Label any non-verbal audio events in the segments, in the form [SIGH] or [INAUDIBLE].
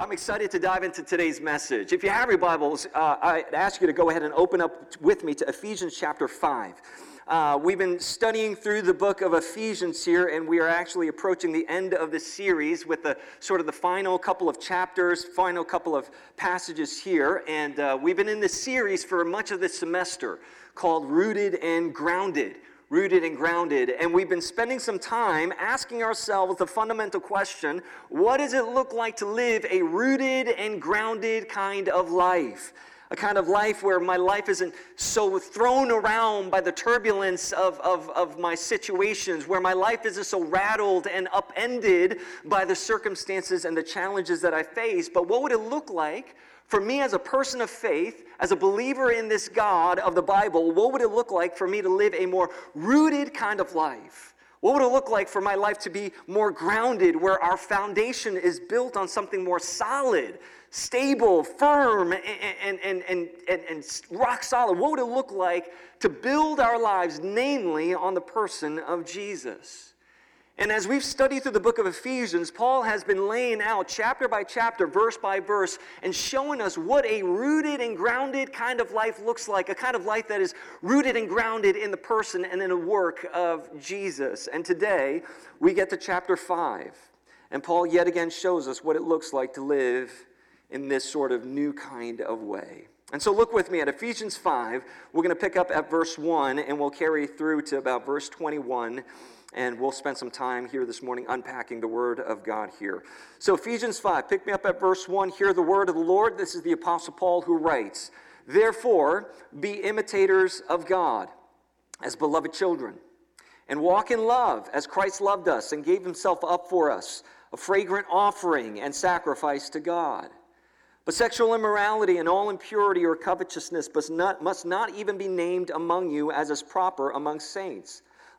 I'm excited to dive into today's message. If you have your Bibles, uh, I ask you to go ahead and open up with me to Ephesians chapter 5. Uh, we've been studying through the book of Ephesians here, and we are actually approaching the end of the series with the sort of the final couple of chapters, final couple of passages here. And uh, we've been in this series for much of this semester called Rooted and Grounded rooted and grounded. And we've been spending some time asking ourselves the fundamental question what does it look like to live a rooted and grounded kind of life? A kind of life where my life isn't so thrown around by the turbulence of, of, of my situations, where my life isn't so rattled and upended by the circumstances and the challenges that I face. But what would it look like for me as a person of faith, as a believer in this God of the Bible, what would it look like for me to live a more rooted kind of life? What would it look like for my life to be more grounded, where our foundation is built on something more solid, stable, firm, and, and, and, and, rock solid? What would it look like to build our lives, namely, on the person of Jesus? And as we've studied through the book of Ephesians, Paul has been laying out chapter by chapter, verse by verse, and showing us what a rooted and grounded kind of life looks like, a kind of life that is rooted and grounded in the person and in the work of Jesus. And today, we get to chapter 5. And Paul yet again shows us what it looks like to live in this sort of new kind of way. And so look with me at Ephesians 5. We're going to pick up at verse 1 and we'll carry through to about verse 21 and we'll spend some time here this morning unpacking the Word of God here. So, Ephesians 5, pick me up at verse 1. Hear the Word of the Lord. This is the Apostle Paul who writes Therefore, be imitators of God as beloved children, and walk in love as Christ loved us and gave himself up for us, a fragrant offering and sacrifice to God. But sexual immorality and all impurity or covetousness must not, must not even be named among you as is proper among saints.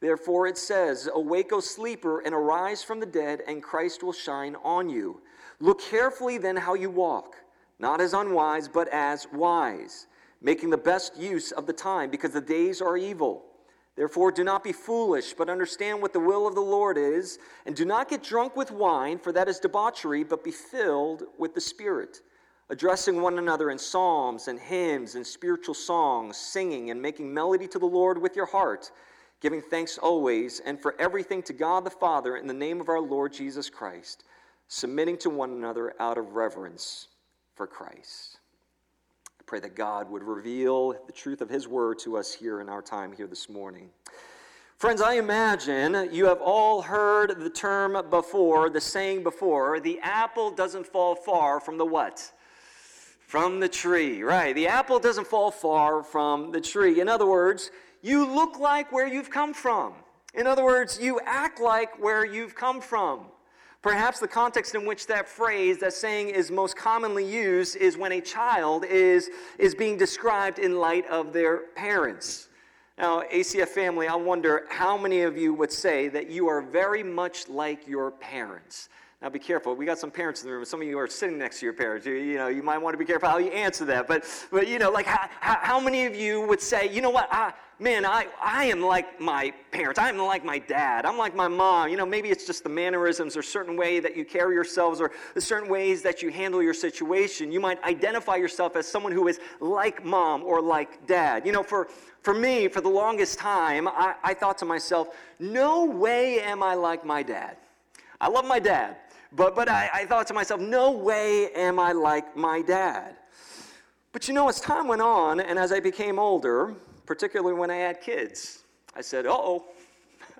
Therefore it says, Awake, O sleeper, and arise from the dead, and Christ will shine on you. Look carefully then how you walk, not as unwise, but as wise, making the best use of the time, because the days are evil. Therefore, do not be foolish, but understand what the will of the Lord is, and do not get drunk with wine, for that is debauchery, but be filled with the Spirit, addressing one another in psalms and hymns and spiritual songs, singing and making melody to the Lord with your heart giving thanks always and for everything to God the Father in the name of our Lord Jesus Christ, submitting to one another out of reverence for Christ. I pray that God would reveal the truth of His word to us here in our time here this morning. Friends, I imagine you have all heard the term before, the saying before, the apple doesn't fall far from the what? From the tree, right? The apple doesn't fall far from the tree. In other words, you look like where you've come from. In other words, you act like where you've come from. Perhaps the context in which that phrase, that saying is most commonly used is when a child is, is being described in light of their parents. Now, ACF family, I wonder how many of you would say that you are very much like your parents. Now be careful. We got some parents in the room. Some of you are sitting next to your parents. You, you know, you might want to be careful how you answer that. But, but you know, like how, how, many of you would say, you know what, man, I, I am like my parents. I am like my dad. I'm like my mom. You know, maybe it's just the mannerisms or certain way that you carry yourselves or the certain ways that you handle your situation. You might identify yourself as someone who is like mom or like dad. You know, for, for me, for the longest time, I, I thought to myself, no way am I like my dad. I love my dad. But, but I, I thought to myself, no way am I like my dad. But you know, as time went on and as I became older, particularly when I had kids, I said, oh,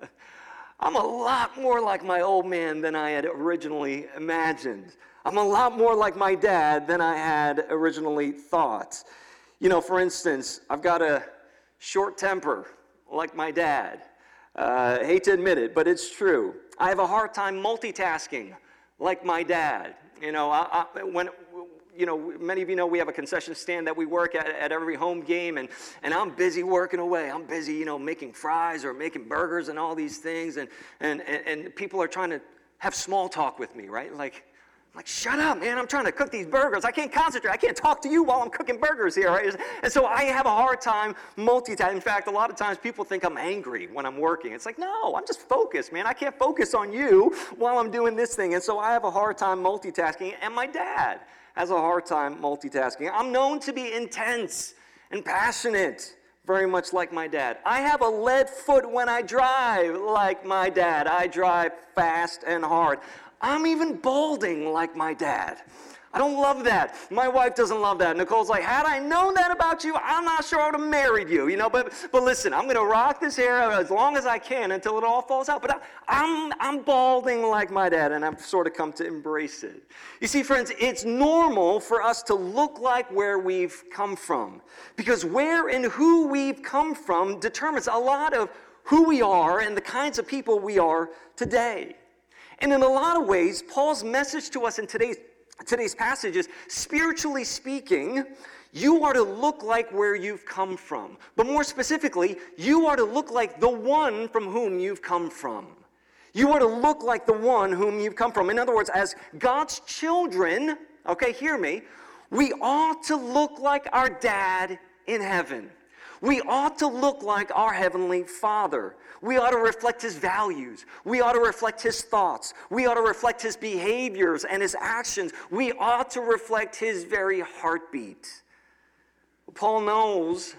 [LAUGHS] I'm a lot more like my old man than I had originally imagined. I'm a lot more like my dad than I had originally thought. You know, for instance, I've got a short temper like my dad. Uh, hate to admit it, but it's true. I have a hard time multitasking like my dad. You know, I, I, when you know, many of you know we have a concession stand that we work at at every home game, and, and I'm busy working away. I'm busy, you know, making fries or making burgers and all these things, and, and, and, and people are trying to have small talk with me, right? Like, I'm like, shut up, man. I'm trying to cook these burgers. I can't concentrate. I can't talk to you while I'm cooking burgers here. Right? And so I have a hard time multitasking. In fact, a lot of times people think I'm angry when I'm working. It's like, no, I'm just focused, man. I can't focus on you while I'm doing this thing. And so I have a hard time multitasking. And my dad has a hard time multitasking. I'm known to be intense and passionate, very much like my dad. I have a lead foot when I drive, like my dad. I drive fast and hard. I'm even balding like my dad. I don't love that. My wife doesn't love that. Nicole's like, had I known that about you, I'm not sure I would have married you, you know. But but listen, I'm gonna rock this hair as long as I can until it all falls out. But I, I'm I'm balding like my dad, and I've sort of come to embrace it. You see, friends, it's normal for us to look like where we've come from, because where and who we've come from determines a lot of who we are and the kinds of people we are today. And in a lot of ways, Paul's message to us in today's today's passage is spiritually speaking, you are to look like where you've come from. But more specifically, you are to look like the one from whom you've come from. You are to look like the one whom you've come from. In other words, as God's children, okay, hear me, we ought to look like our dad in heaven. We ought to look like our Heavenly Father. We ought to reflect His values. We ought to reflect His thoughts. We ought to reflect His behaviors and His actions. We ought to reflect His very heartbeat. Paul knows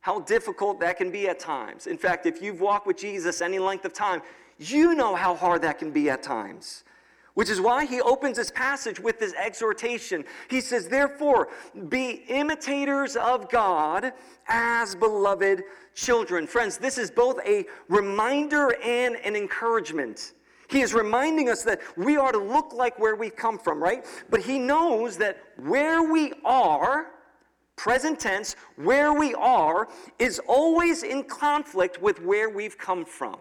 how difficult that can be at times. In fact, if you've walked with Jesus any length of time, you know how hard that can be at times. Which is why he opens this passage with this exhortation. He says, Therefore, be imitators of God as beloved children. Friends, this is both a reminder and an encouragement. He is reminding us that we are to look like where we've come from, right? But he knows that where we are, present tense, where we are, is always in conflict with where we've come from.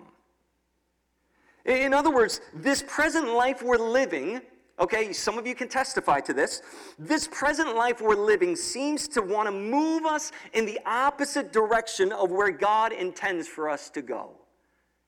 In other words, this present life we're living, okay, some of you can testify to this. This present life we're living seems to want to move us in the opposite direction of where God intends for us to go.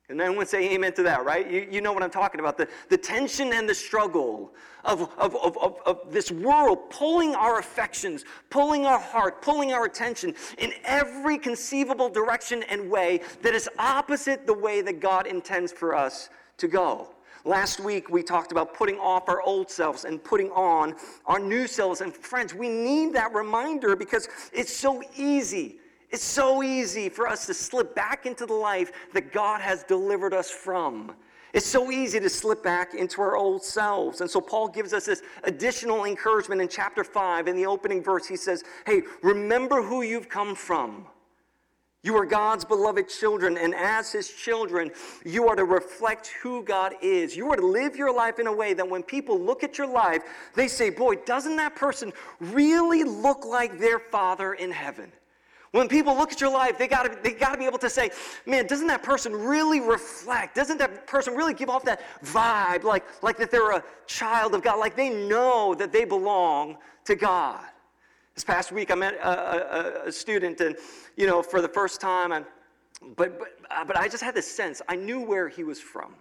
And then would say amen to that, right? You, you know what I'm talking about. The, the tension and the struggle of, of, of, of, of this world pulling our affections, pulling our heart, pulling our attention in every conceivable direction and way that is opposite the way that God intends for us to go. Last week, we talked about putting off our old selves and putting on our new selves. And friends, we need that reminder because it's so easy. It's so easy for us to slip back into the life that God has delivered us from. It's so easy to slip back into our old selves. And so Paul gives us this additional encouragement in chapter 5. In the opening verse, he says, Hey, remember who you've come from. You are God's beloved children, and as His children, you are to reflect who God is. You are to live your life in a way that when people look at your life, they say, Boy, doesn't that person really look like their Father in heaven? When people look at your life, they gotta, they gotta be able to say, Man, doesn't that person really reflect? Doesn't that person really give off that vibe, like, like that they're a child of God, like they know that they belong to God? This past week, I met a, a, a student, and you know, for the first time, and but but uh, but I just had this sense. I knew where he was from.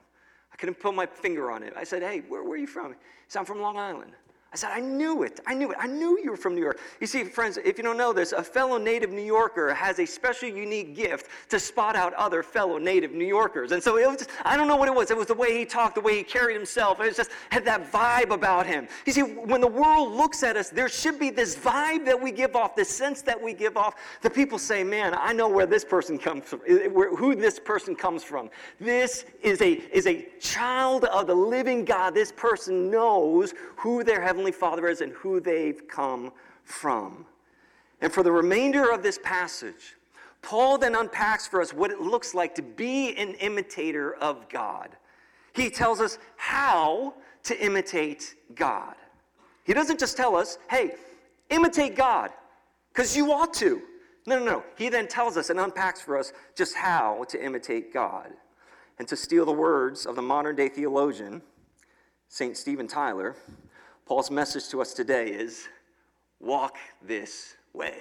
I couldn't put my finger on it. I said, "Hey, where, where are you from?" He said, "I'm from Long Island." I said, I knew it. I knew it. I knew you were from New York. You see, friends, if you don't know this, a fellow native New Yorker has a special, unique gift to spot out other fellow native New Yorkers. And so it was, just, I don't know what it was. It was the way he talked, the way he carried himself. It just had that vibe about him. You see, when the world looks at us, there should be this vibe that we give off, this sense that we give off. The people say, man, I know where this person comes from, eh, who this person comes from. This is a, is a child of the living God. This person knows who their heavenly Heavenly Father is and who they've come from. And for the remainder of this passage, Paul then unpacks for us what it looks like to be an imitator of God. He tells us how to imitate God. He doesn't just tell us, hey, imitate God, because you ought to. No, no, no. He then tells us and unpacks for us just how to imitate God. And to steal the words of the modern day theologian, St. Steven Tyler, Paul's message to us today is walk this way.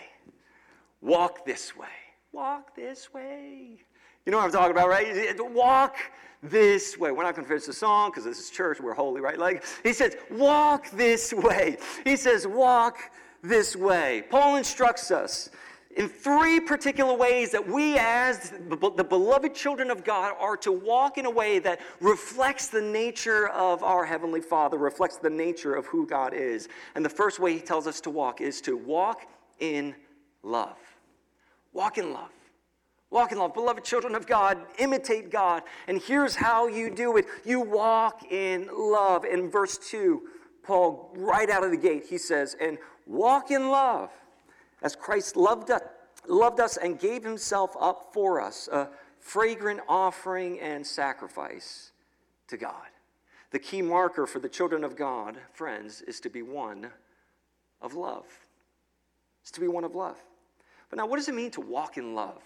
Walk this way. Walk this way. You know what I'm talking about, right? Walk this way. We're not going to finish the song because this is church. We're holy, right? Like he says, walk this way. He says, walk this way. Paul instructs us in three particular ways that we, as the beloved children of God, are to walk in a way that reflects the nature of our Heavenly Father, reflects the nature of who God is. And the first way he tells us to walk is to walk in love. Walk in love. Walk in love. Beloved children of God, imitate God. And here's how you do it you walk in love. In verse 2, Paul, right out of the gate, he says, And walk in love as Christ loved us, loved us and gave himself up for us, a fragrant offering and sacrifice to God. The key marker for the children of God, friends, is to be one of love. It's to be one of love. But now, what does it mean to walk in love?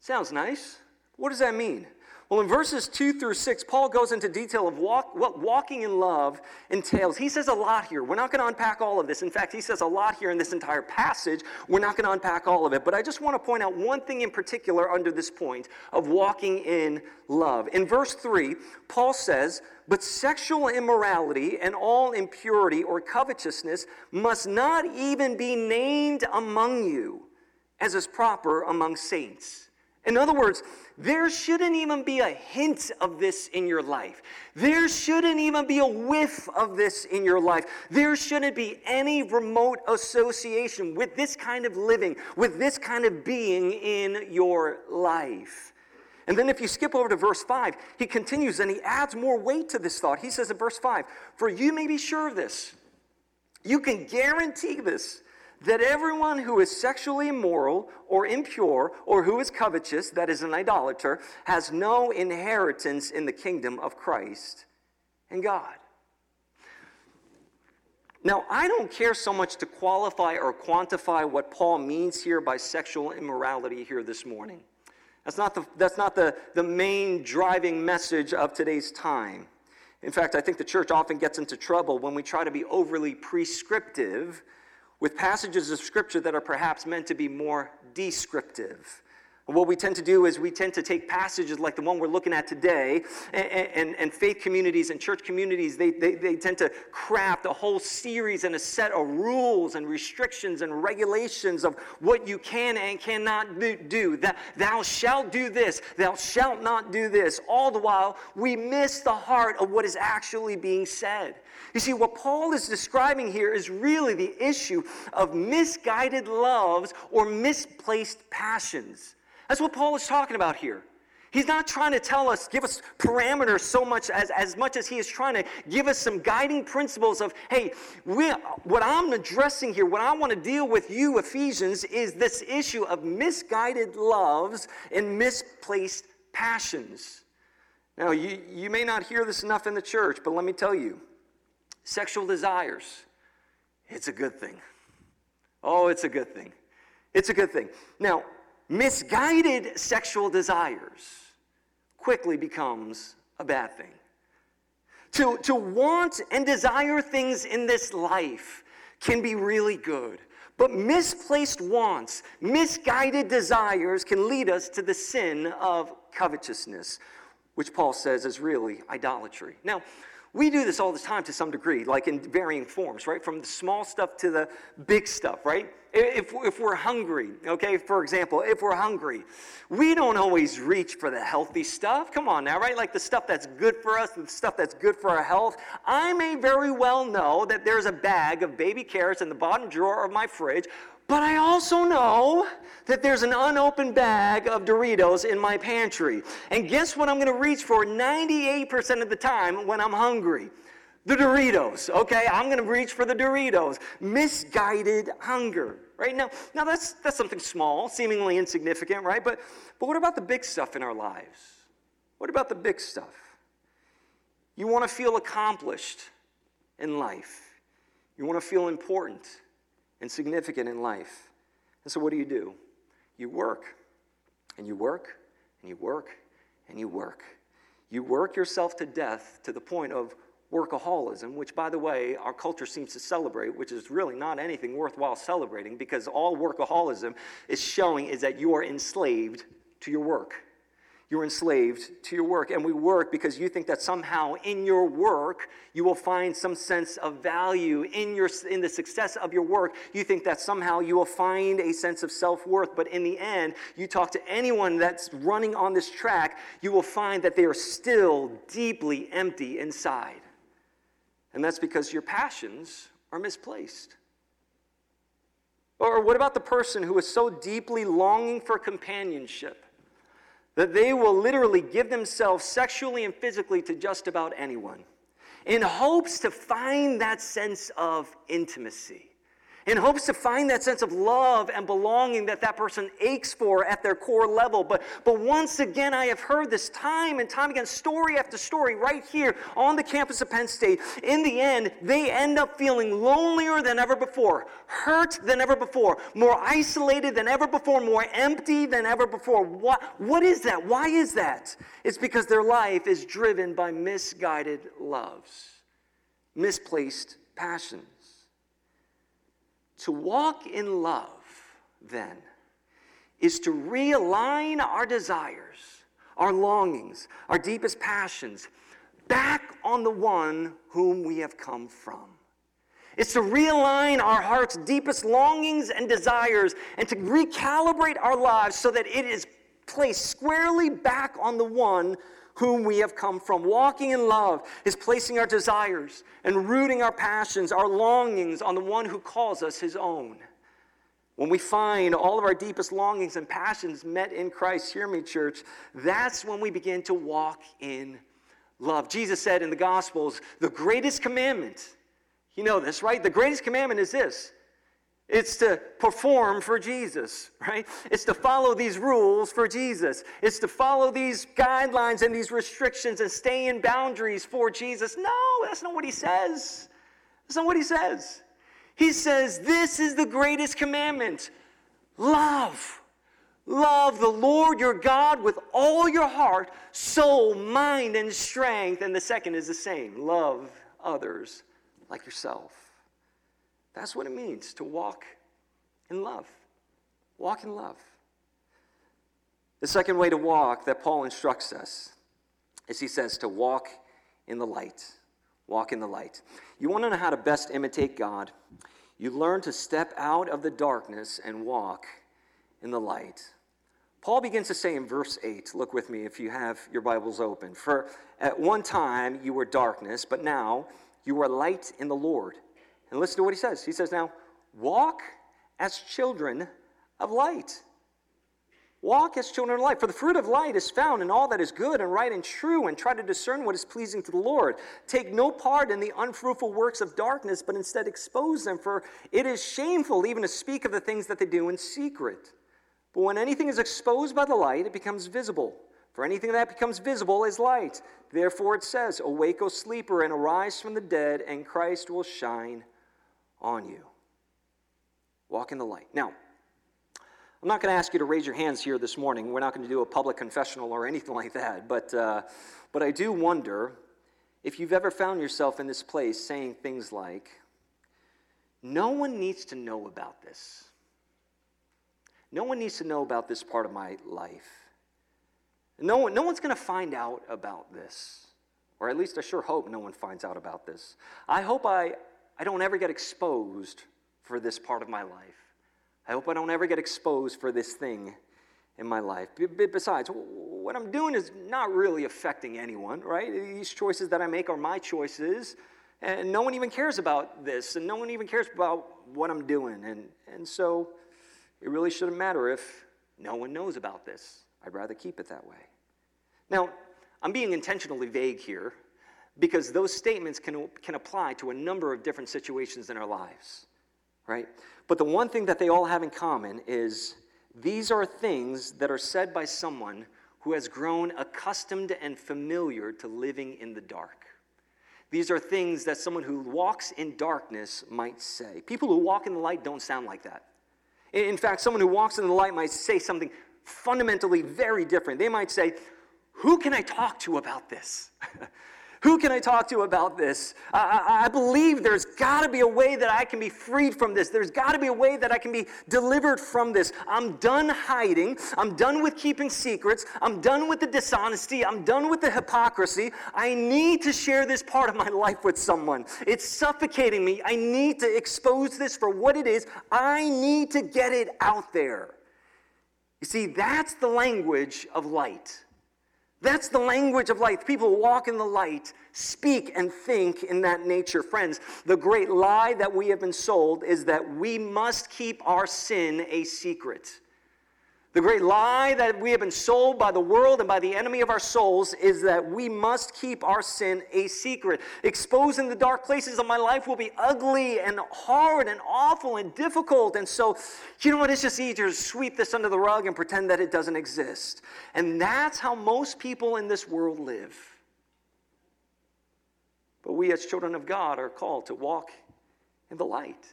Sounds nice. What does that mean? Well, in verses 2 through 6, Paul goes into detail of walk, what walking in love entails. He says a lot here. We're not going to unpack all of this. In fact, he says a lot here in this entire passage. We're not going to unpack all of it. But I just want to point out one thing in particular under this point of walking in love. In verse 3, Paul says, But sexual immorality and all impurity or covetousness must not even be named among you, as is proper among saints. In other words, there shouldn't even be a hint of this in your life. There shouldn't even be a whiff of this in your life. There shouldn't be any remote association with this kind of living, with this kind of being in your life. And then if you skip over to verse 5, he continues and he adds more weight to this thought. He says in verse 5, For you may be sure of this. You can guarantee this that everyone who is sexually immoral or impure or who is covetous, that is an idolater, has no inheritance in the kingdom of Christ and God. Now, I don't care so much to qualify or quantify what Paul means here by sexual immorality here this morning. That's not the, that's not the, the main driving message of today's time. In fact, I think the church often gets into trouble when we try to be overly prescriptive with passages of Scripture that are perhaps meant to be more descriptive. What we tend to do is we tend to take passages like the one we're looking at today, and, and, and faith communities and church communities, they, they, they tend to craft a whole series and a set of rules and restrictions and regulations of what you can and cannot do. That thou shalt do this, thou shalt not do this. All the while, we miss the heart of what is actually being said. You see, what Paul is describing here is really the issue of misguided loves or misplaced passions. That's what Paul is talking about here. He's not trying to tell us, give us parameters so much as, as much as he is trying to give us some guiding principles of, hey, we, what I'm addressing here, what I want to deal with you, Ephesians, is this issue of misguided loves and misplaced passions. Now, you, you may not hear this enough in the church, but let me tell you sexual desires, it's a good thing. Oh, it's a good thing. It's a good thing. Now, misguided sexual desires quickly becomes a bad thing. To, to want and desire things in this life can be really good. But misplaced wants, misguided desires can lead us to the sin of covetousness, which Paul says is really idolatry. Now, we do this all the time to some degree, like in varying forms, right? From the small stuff to the big stuff, right? If, if we're hungry, okay, for example, if we're hungry, we don't always reach for the healthy stuff. Come on now, right? Like the stuff that's good for us, the stuff that's good for our health. I may very well know that there's a bag of baby carrots in the bottom drawer of my fridge but I also know that there's an unopened bag of Doritos in my pantry. And guess what I'm going to reach for 98% of the time when I'm hungry? The Doritos, okay? I'm going to reach for the Doritos. Misguided hunger. right? Now, now that's, that's something small, seemingly insignificant, right? But, but what about the big stuff in our lives? What about the big stuff? You want to feel accomplished in life. You want to feel important and significant in life. And so, what do you do? You work, and you work, and you work, and you work. You work yourself to death to the point of workaholism, which, by the way, our culture seems to celebrate, which is really not anything worthwhile celebrating because all workaholism is showing is that you are enslaved to your work you're enslaved to your work. And we work because you think that somehow in your work you will find some sense of value in, your, in the success of your work. You think that somehow you will find a sense of self worth. But in the end, you talk to anyone that's running on this track, you will find that they are still deeply empty inside. And that's because your passions are misplaced. Or what about the person who is so deeply longing for companionship? That they will literally give themselves sexually and physically to just about anyone in hopes to find that sense of intimacy in hopes to find that sense of love and belonging that that person aches for at their core level. But, but once again, I have heard this time and time again, story after story, right here on the campus of Penn State. In the end, they end up feeling lonelier than ever before, hurt than ever before, more isolated than ever before, more empty than ever before. What, what is that? Why is that? It's because their life is driven by misguided loves, misplaced passions. To walk in love, then, is to realign our desires, our longings, our deepest passions back on the one whom we have come from. It's to realign our heart's deepest longings and desires and to recalibrate our lives so that it is placed squarely back on the one whom we have come from. Walking in love is placing our desires and rooting our passions, our longings on the one who calls us his own. When we find all of our deepest longings and passions met in Christ, hear me, church, that's when we begin to walk in love. Jesus said in the Gospels, the greatest commandment, you know this, right? The greatest commandment is this it's to perform for Jesus, right? It's to follow these rules for Jesus. It's to follow these guidelines and these restrictions and stay in boundaries for Jesus. No, that's not what he says. That's not what he says. He says, This is the greatest commandment love. Love the Lord your God with all your heart, soul, mind, and strength. And the second is the same love others like yourself. That's what it means to walk in love. Walk in love. The second way to walk that Paul instructs us is he says to walk in the light. Walk in the light. You want to know how to best imitate God? You learn to step out of the darkness and walk in the light. Paul begins to say in verse 8, look with me if you have your Bibles open. For at one time you were darkness, but now you are light in the Lord. And listen to what he says. He says, Now, walk as children of light. Walk as children of light. For the fruit of light is found in all that is good and right and true, and try to discern what is pleasing to the Lord. Take no part in the unfruitful works of darkness, but instead expose them, for it is shameful even to speak of the things that they do in secret. But when anything is exposed by the light, it becomes visible. For anything that becomes visible is light. Therefore it says, Awake, O sleeper, and arise from the dead, and Christ will shine on you. Walk in the light. Now, I'm not going to ask you to raise your hands here this morning. We're not going to do a public confessional or [LAUGHS] anything like that. But, uh, but I do wonder if you've ever found yourself in this place saying things like, No one needs to know about this. No one needs to know about this part of my life. No, one, no one's going to find out about this. Or at least I sure hope no one finds out about this. I hope I, I don't ever get exposed for this part of my life. I hope I don't ever get exposed for this thing in my life. Besides, what I'm doing is not really affecting anyone, right? These choices that I make are my choices, and no one even cares about this, and no one even cares about what I'm doing. And, and so it really shouldn't matter if no one knows about this. I'd rather keep it that way. Now, I'm being intentionally vague here because those statements can, can apply to a number of different situations in our lives. right? But the one thing that they all have in common is these are things that are said by someone who has grown accustomed and familiar to living in the dark. These are things that someone who walks in darkness might say. People who walk in the light don't sound like that. In fact, someone who walks in the light might say something fundamentally very different. They might say, Who can I talk to about this? [LAUGHS] Who can I talk to about this? I, I believe there's got to be a way that I can be freed from this. There's got to be a way that I can be delivered from this. I'm done hiding. I'm done with keeping secrets. I'm done with the dishonesty. I'm done with the hypocrisy. I need to share this part of my [LAUGHS] life with someone. It's suffocating me. I need to expose this for what it is. I need to get it out there. You see, that's the language of light. That's the language of light. People walk in the light speak and think in that nature. Friends, the great lie that we have been sold is that we must keep our sin a secret. The great lie that we have been sold by the world and by the enemy of our souls is that we must keep our sin a secret. Exposing the dark places of my life will be ugly and hard and awful and difficult. And so, you know what? It's just easier to sweep this under the rug and pretend that it doesn't exist. And that's how most people in this world live. But we, as children of God, are called to walk in the light.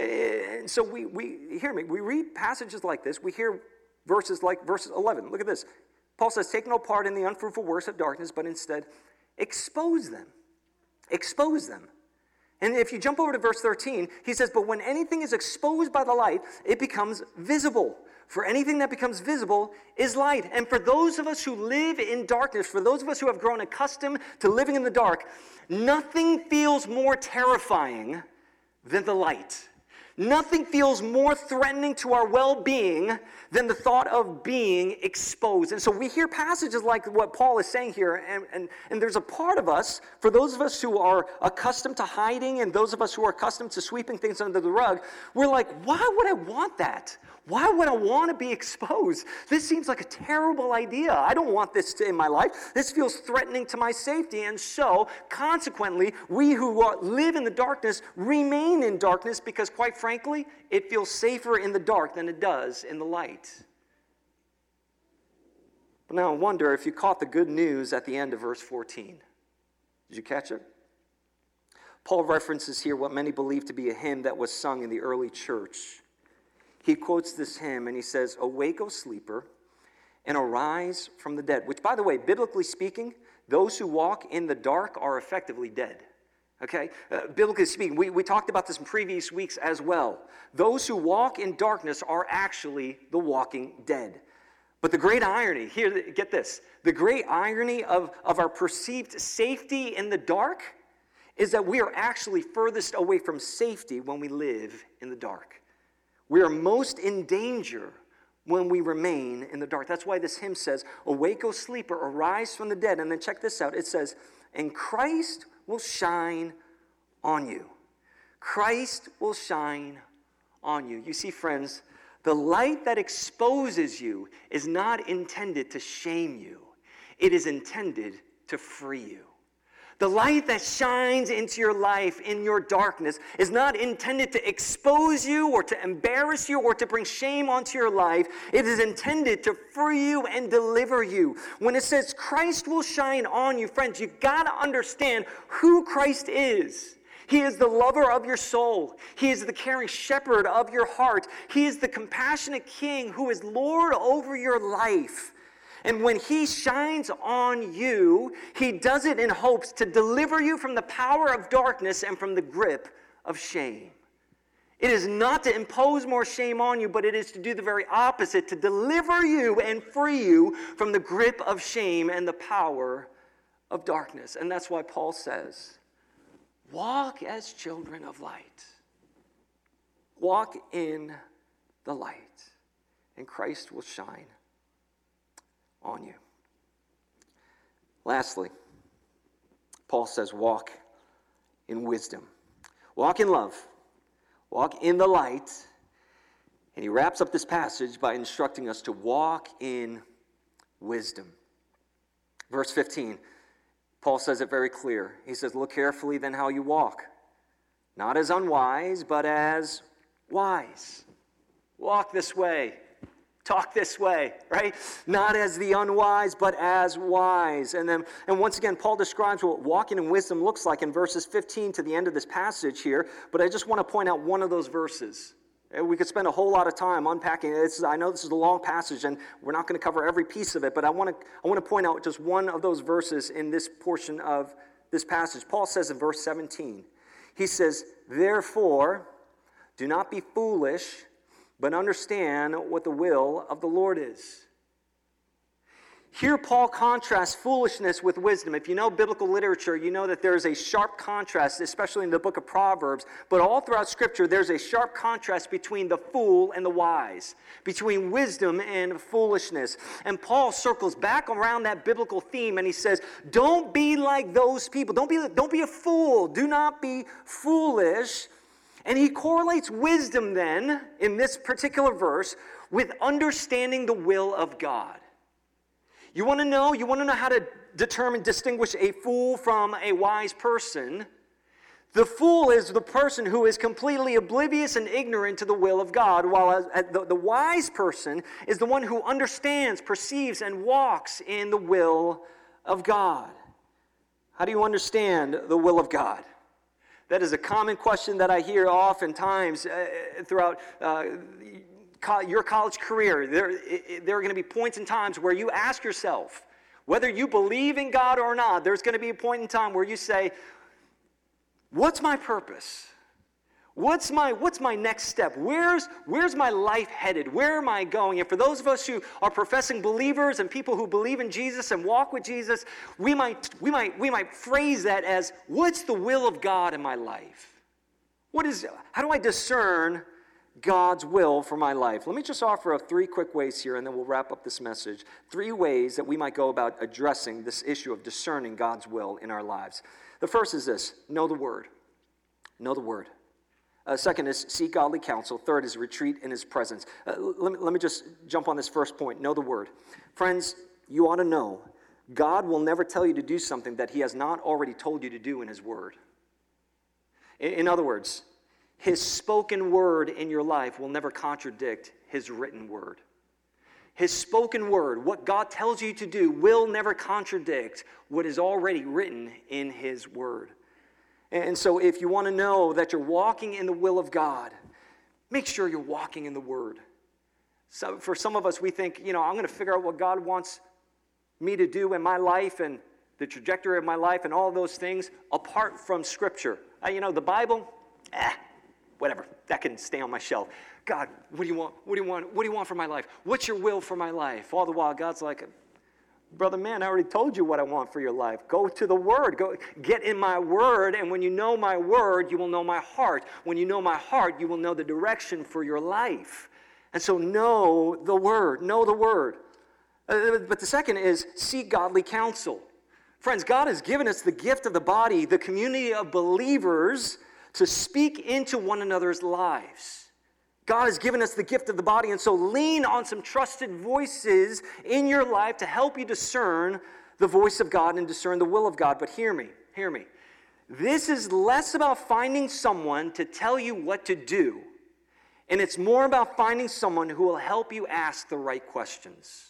And so we, we hear me, we read passages like this, we hear verses like verse 11. Look at this. Paul says, Take no part in the unfruitful works of darkness, but instead expose them. Expose them. And if you jump over to verse 13, he says, But when anything is exposed by the light, it becomes visible. For anything that becomes visible is light. And for those of us who live in darkness, for those of us who have grown accustomed to living in the dark, nothing feels more terrifying than the light. Nothing feels more threatening to our well being than the thought of being exposed. And so we hear passages like what Paul is saying here, and, and, and there's a part of us, for those of us who are accustomed to hiding and those of us who are accustomed to sweeping things under the rug, we're like, why would I want that? Why would I want to be exposed? This seems like a terrible idea. I don't want this to, in my life. This feels threatening to my safety. And so, consequently, we who live in the darkness remain in darkness because, quite frankly, it feels safer in the dark than it does in the light. But now I wonder if you caught the good news at the end of verse 14. Did you catch it? Paul references here what many believe to be a hymn that was sung in the early church he quotes this hymn and he says, Awake, O sleeper, and arise from the dead. Which, by the way, biblically speaking, those who walk in the dark are effectively dead. Okay? Uh, biblically speaking, we, we talked about this in previous weeks as well. Those who walk in darkness are actually the walking dead. But the great irony, here, get this the great irony of, of our perceived safety in the dark is that we are actually furthest away from safety when we live in the dark. We are most in danger when we remain in the dark. That's why this hymn says, Awake, O sleeper, arise from the dead. And then check this out it says, And Christ will shine on you. Christ will shine on you. You see, friends, the light that exposes you is not intended to shame you, it is intended to free you. The light that shines into your life in your darkness is not intended to expose you or to embarrass you or to bring shame onto your life. It is intended to free you and deliver you. When it says Christ will shine on you, friends, you've got to understand who Christ is. He is the lover of your soul. He is the caring shepherd of your heart. He is the compassionate king who is Lord over your life. And when He shines on you, He does it in hopes to deliver you from the power of darkness and from the grip of shame. It is not to impose more shame on you, but it is to do the very opposite to deliver you and free you from the grip of shame and the power of darkness. And that's why Paul says, Walk as children of light. Walk in the light, and Christ will shine on you. Lastly, Paul says, walk in wisdom, walk in love, walk in the light. And he wraps up this passage by instructing us to walk in wisdom. Verse 15, Paul says it very clear. He says, Look carefully then how you walk not as unwise, but as wise. Walk this way, talk this way, right? Not as the unwise, but as wise. And then, and once again, Paul describes what walking in wisdom looks like in verses 15 to the end of this passage here. But I just want to point out one of those verses. We could spend a whole lot of time unpacking it. I know this is a long passage, and we're not going to cover every piece of it, but I want to, I want to point out just one of those verses in this portion of this passage. Paul says in verse 17, he says, Therefore, do not be foolish, but understand what the will of the Lord is. Here, Paul contrasts foolishness with wisdom. If you know biblical literature, you know that there's a sharp contrast, especially in the book of Proverbs, but all throughout Scripture, there's a sharp contrast between the fool and the wise, between wisdom and foolishness. And Paul circles back around that biblical theme and he says, Don't be like those people. Don't be, don't be a fool. Do not be foolish. And he correlates wisdom then, in this particular verse, with understanding the will of God. You want to know? You want to know how to determine, distinguish a fool from a wise person? The fool is the person who is completely oblivious and ignorant to the will of God, while the, wise person is the one who understands, perceives, and walks in the will of God. How do you understand the will of God? That is a common question that I hear oftentimes uh, throughout uh, your college career, there, there are going to be points and times where you ask yourself, whether you believe in God or not, there's going to be a point in time where you say, What's my purpose? What's my, what's my next step? Where's, where's my life headed? Where am I going? And for those of us who are professing believers and people who believe in Jesus and walk with Jesus, we might, we might, we might phrase that as what's the will of God in my life? What is, how do I discern God's will for my life. Let me just offer up three quick ways here, and then we'll wrap up this message. Three ways that we might go about addressing this issue of discerning God's will in our lives. The first is this know the Word. Know the Word. Uh, second is seek godly counsel. Third is retreat in His presence. Uh, let, me, let me just jump on this first point know the Word. Friends, you ought to know God will never tell you to do something that He has not already told you to do in His Word. in, in other words, his spoken word in your life will never contradict His written word. His spoken word, what God tells you to do, will never contradict what is already written in His word. And so, if you want to know that you're walking in the will of God, make sure you're walking in the word. So, for some of us, we think, you know, I'm going to figure out what God wants me to do in my life and the trajectory of my life and all those things apart from Scripture. Uh, you know, the Bible, eh, whatever, that can stay on my shelf. God, what do you want? What do you want? What do you want for my life? What's your will for my life? All the while, God's like, brother, man, I already told you what I want for your life. Go to the Word. Go get in my Word, and when you know my Word, you will know my heart. When you know my heart, you will know the direction for your life. And so, know the Word. Know the Word. Uh, but the second is seek godly counsel. Friends, God has given us the gift of the body, the community of believers to speak into one another's lives. God has given us the gift of the body, and so lean on some trusted voices in your life to help you discern the voice of God and discern the will of God. But hear me, hear me. This is less about finding someone to tell you what to do, and it's more about finding someone who will help you ask the right questions.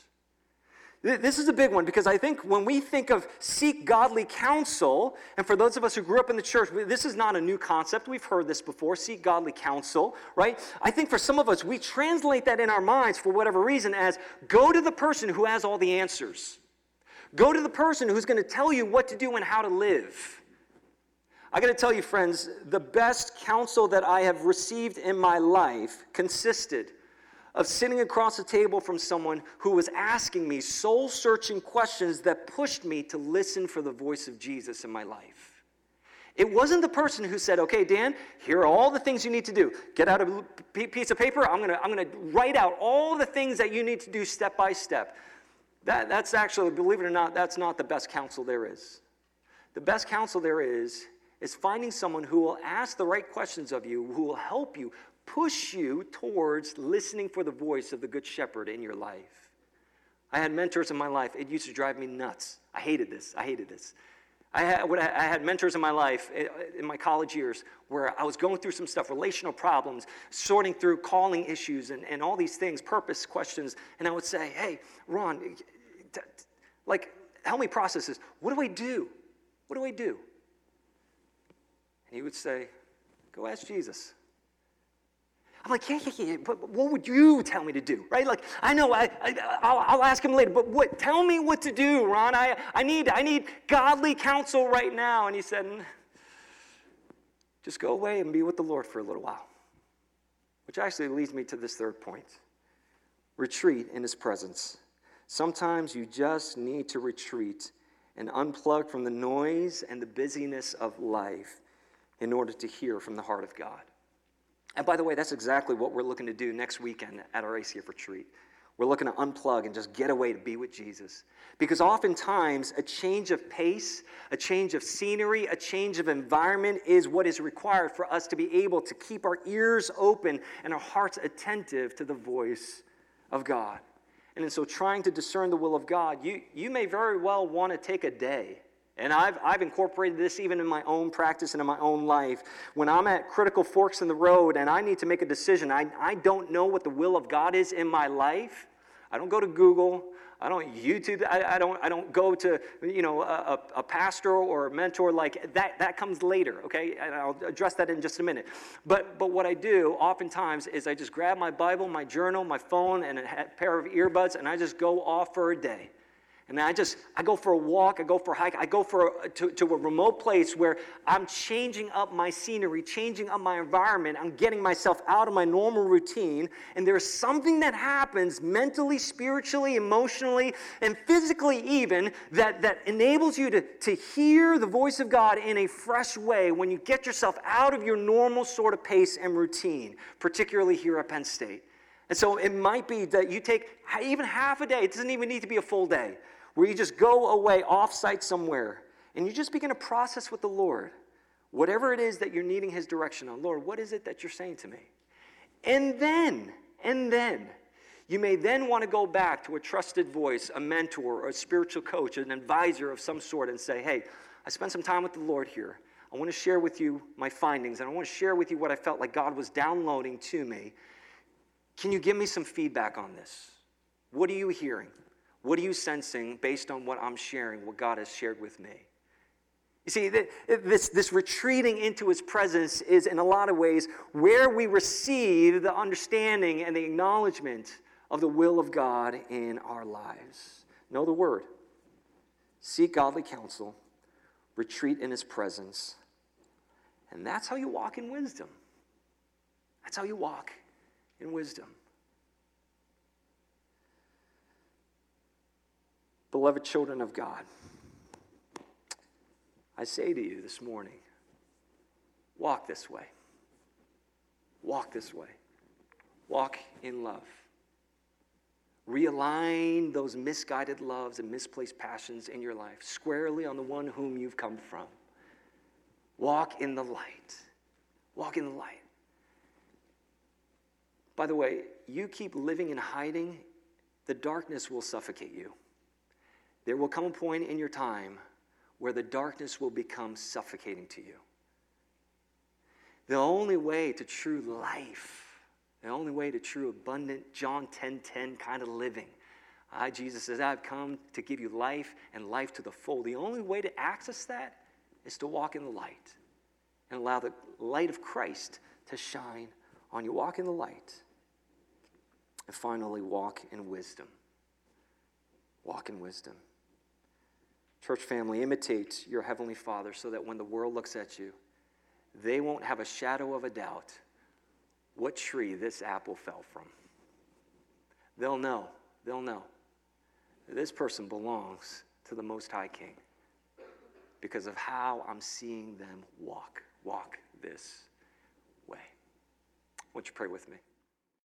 This is a big one because I think when we think of seek godly counsel, and for those of us who grew up in the church, this is not a new concept. We've heard this before seek godly counsel, right? I think for some of us, we translate that in our minds for whatever reason as go to the person who has all the answers, go to the person who's going to tell you what to do and how to live. I got to tell you, friends, the best counsel that I have received in my life consisted of sitting across the table from someone who was asking me soul searching questions that pushed me to listen for the voice of Jesus in my life. It wasn't the person who said, Okay, Dan, here are all the things you need to do. Get out a piece of paper. I'm going to I'm to write out all the things that you need to do step by step. That, that's actually, believe it or not, that's not the best counsel there is. The best counsel there is is finding someone who will ask the right questions of you, who will help you, push you towards listening for the voice of the Good Shepherd in your life. I had mentors in my life. It used to drive me nuts. I hated this. I hated this. I had, I had mentors in my life, eh, in my college years, where I was going through some stuff, relational problems, sorting through calling issues and, and all these things, purpose questions. And I would say, hey, Ron, like, help me process this. What do I do? What do I do? And he would say, go ask Jesus. I'm like, yeah, yeah, yeah, but what would you tell me to do, right? Like, I know, I, I, will ask him later, but what, tell me what to do, Ron. I, I, need, I need godly counsel right now. And he said, just go away and be with the Lord for a little while. Which actually leads me to this third point retreat in his presence. Sometimes you just need to retreat and unplug from the noise and the busyness of life in order to hear from the heart of God. And by the way, that's exactly what we're looking to do next weekend at our ACF retreat. We're looking to unplug and just get away to be with Jesus. Because oftentimes, a change of pace, a change of scenery, a change of environment is what is required for us to be able to keep our ears open and our hearts attentive to the voice of God. And so, trying to discern the will of God, you, you may very well want to take a day and I've, I've incorporated this even in my own practice and in my own life. When I'm at critical forks in the road and I need to make a decision, I, I don't know what the will of God is in my life. I don't go to Google. I don't YouTube. I, I don't. I don't go to you know a, a, pastor or a mentor like that. That comes later. Okay, and I'll address that in just a minute. But but what I do oftentimes is I just grab my Bible, my journal, my phone, and a pair of earbuds, and I just go off for a day. And I just, I go for a walk, I go for a hike, I go for a, to, to a remote place where I'm changing up my scenery, changing up my environment. I'm getting myself out of my normal routine. And there's something that happens mentally, spiritually, emotionally, and physically even that, that enables you to, to hear the voice of God in a fresh way when you get yourself out of your normal sort of pace and routine, particularly here at Penn State. And so it might be that you take even half a day, it doesn't even need to be a full day where you just go away offsite somewhere and you just begin to process with the Lord whatever it is that you're needing His direction on. Lord, what is it that you're saying to me? And then, and then, you may then want to go back to a trusted voice, a mentor, or a spiritual coach, an advisor of some sort, and say, Hey, I spent some time with the Lord here. I want to share with you my findings, and I want to share with you what I felt like God was downloading to me. Can you give me some feedback on this? What are you hearing? What are you sensing based on what I'm sharing, what God has shared with me? You see, this, this retreating into his presence is, in a lot of ways, where we receive the understanding and the acknowledgement of the will of God in our lives. Know the word. Seek godly counsel, retreat in his presence. And that's how you walk in wisdom. That's how you walk in wisdom. Beloved children of God, I say to you this morning walk this way. Walk this way. Walk in love. Realign those misguided loves and misplaced passions in your life squarely on the one whom you've come from. Walk in the light. Walk in the light. By the way, you keep living in hiding, the darkness will suffocate you. There will come a point in your time where the darkness will become suffocating to you. The only way to true life, the only way to true abundant John 10:10 10, 10 kind of living. I, Jesus says, I've come to give you life and life to the full. The only way to access that is to walk in the light and allow the light of Christ to shine on you. Walk in the light. And finally, walk in wisdom. Walk in wisdom. Church family, imitate your Heavenly Father so that when the world looks at you, they won't have a shadow of a doubt what tree this apple fell from. They'll know, they'll know. This person belongs to the Most High King because of how I'm seeing them walk, walk this way. Won't you pray with me?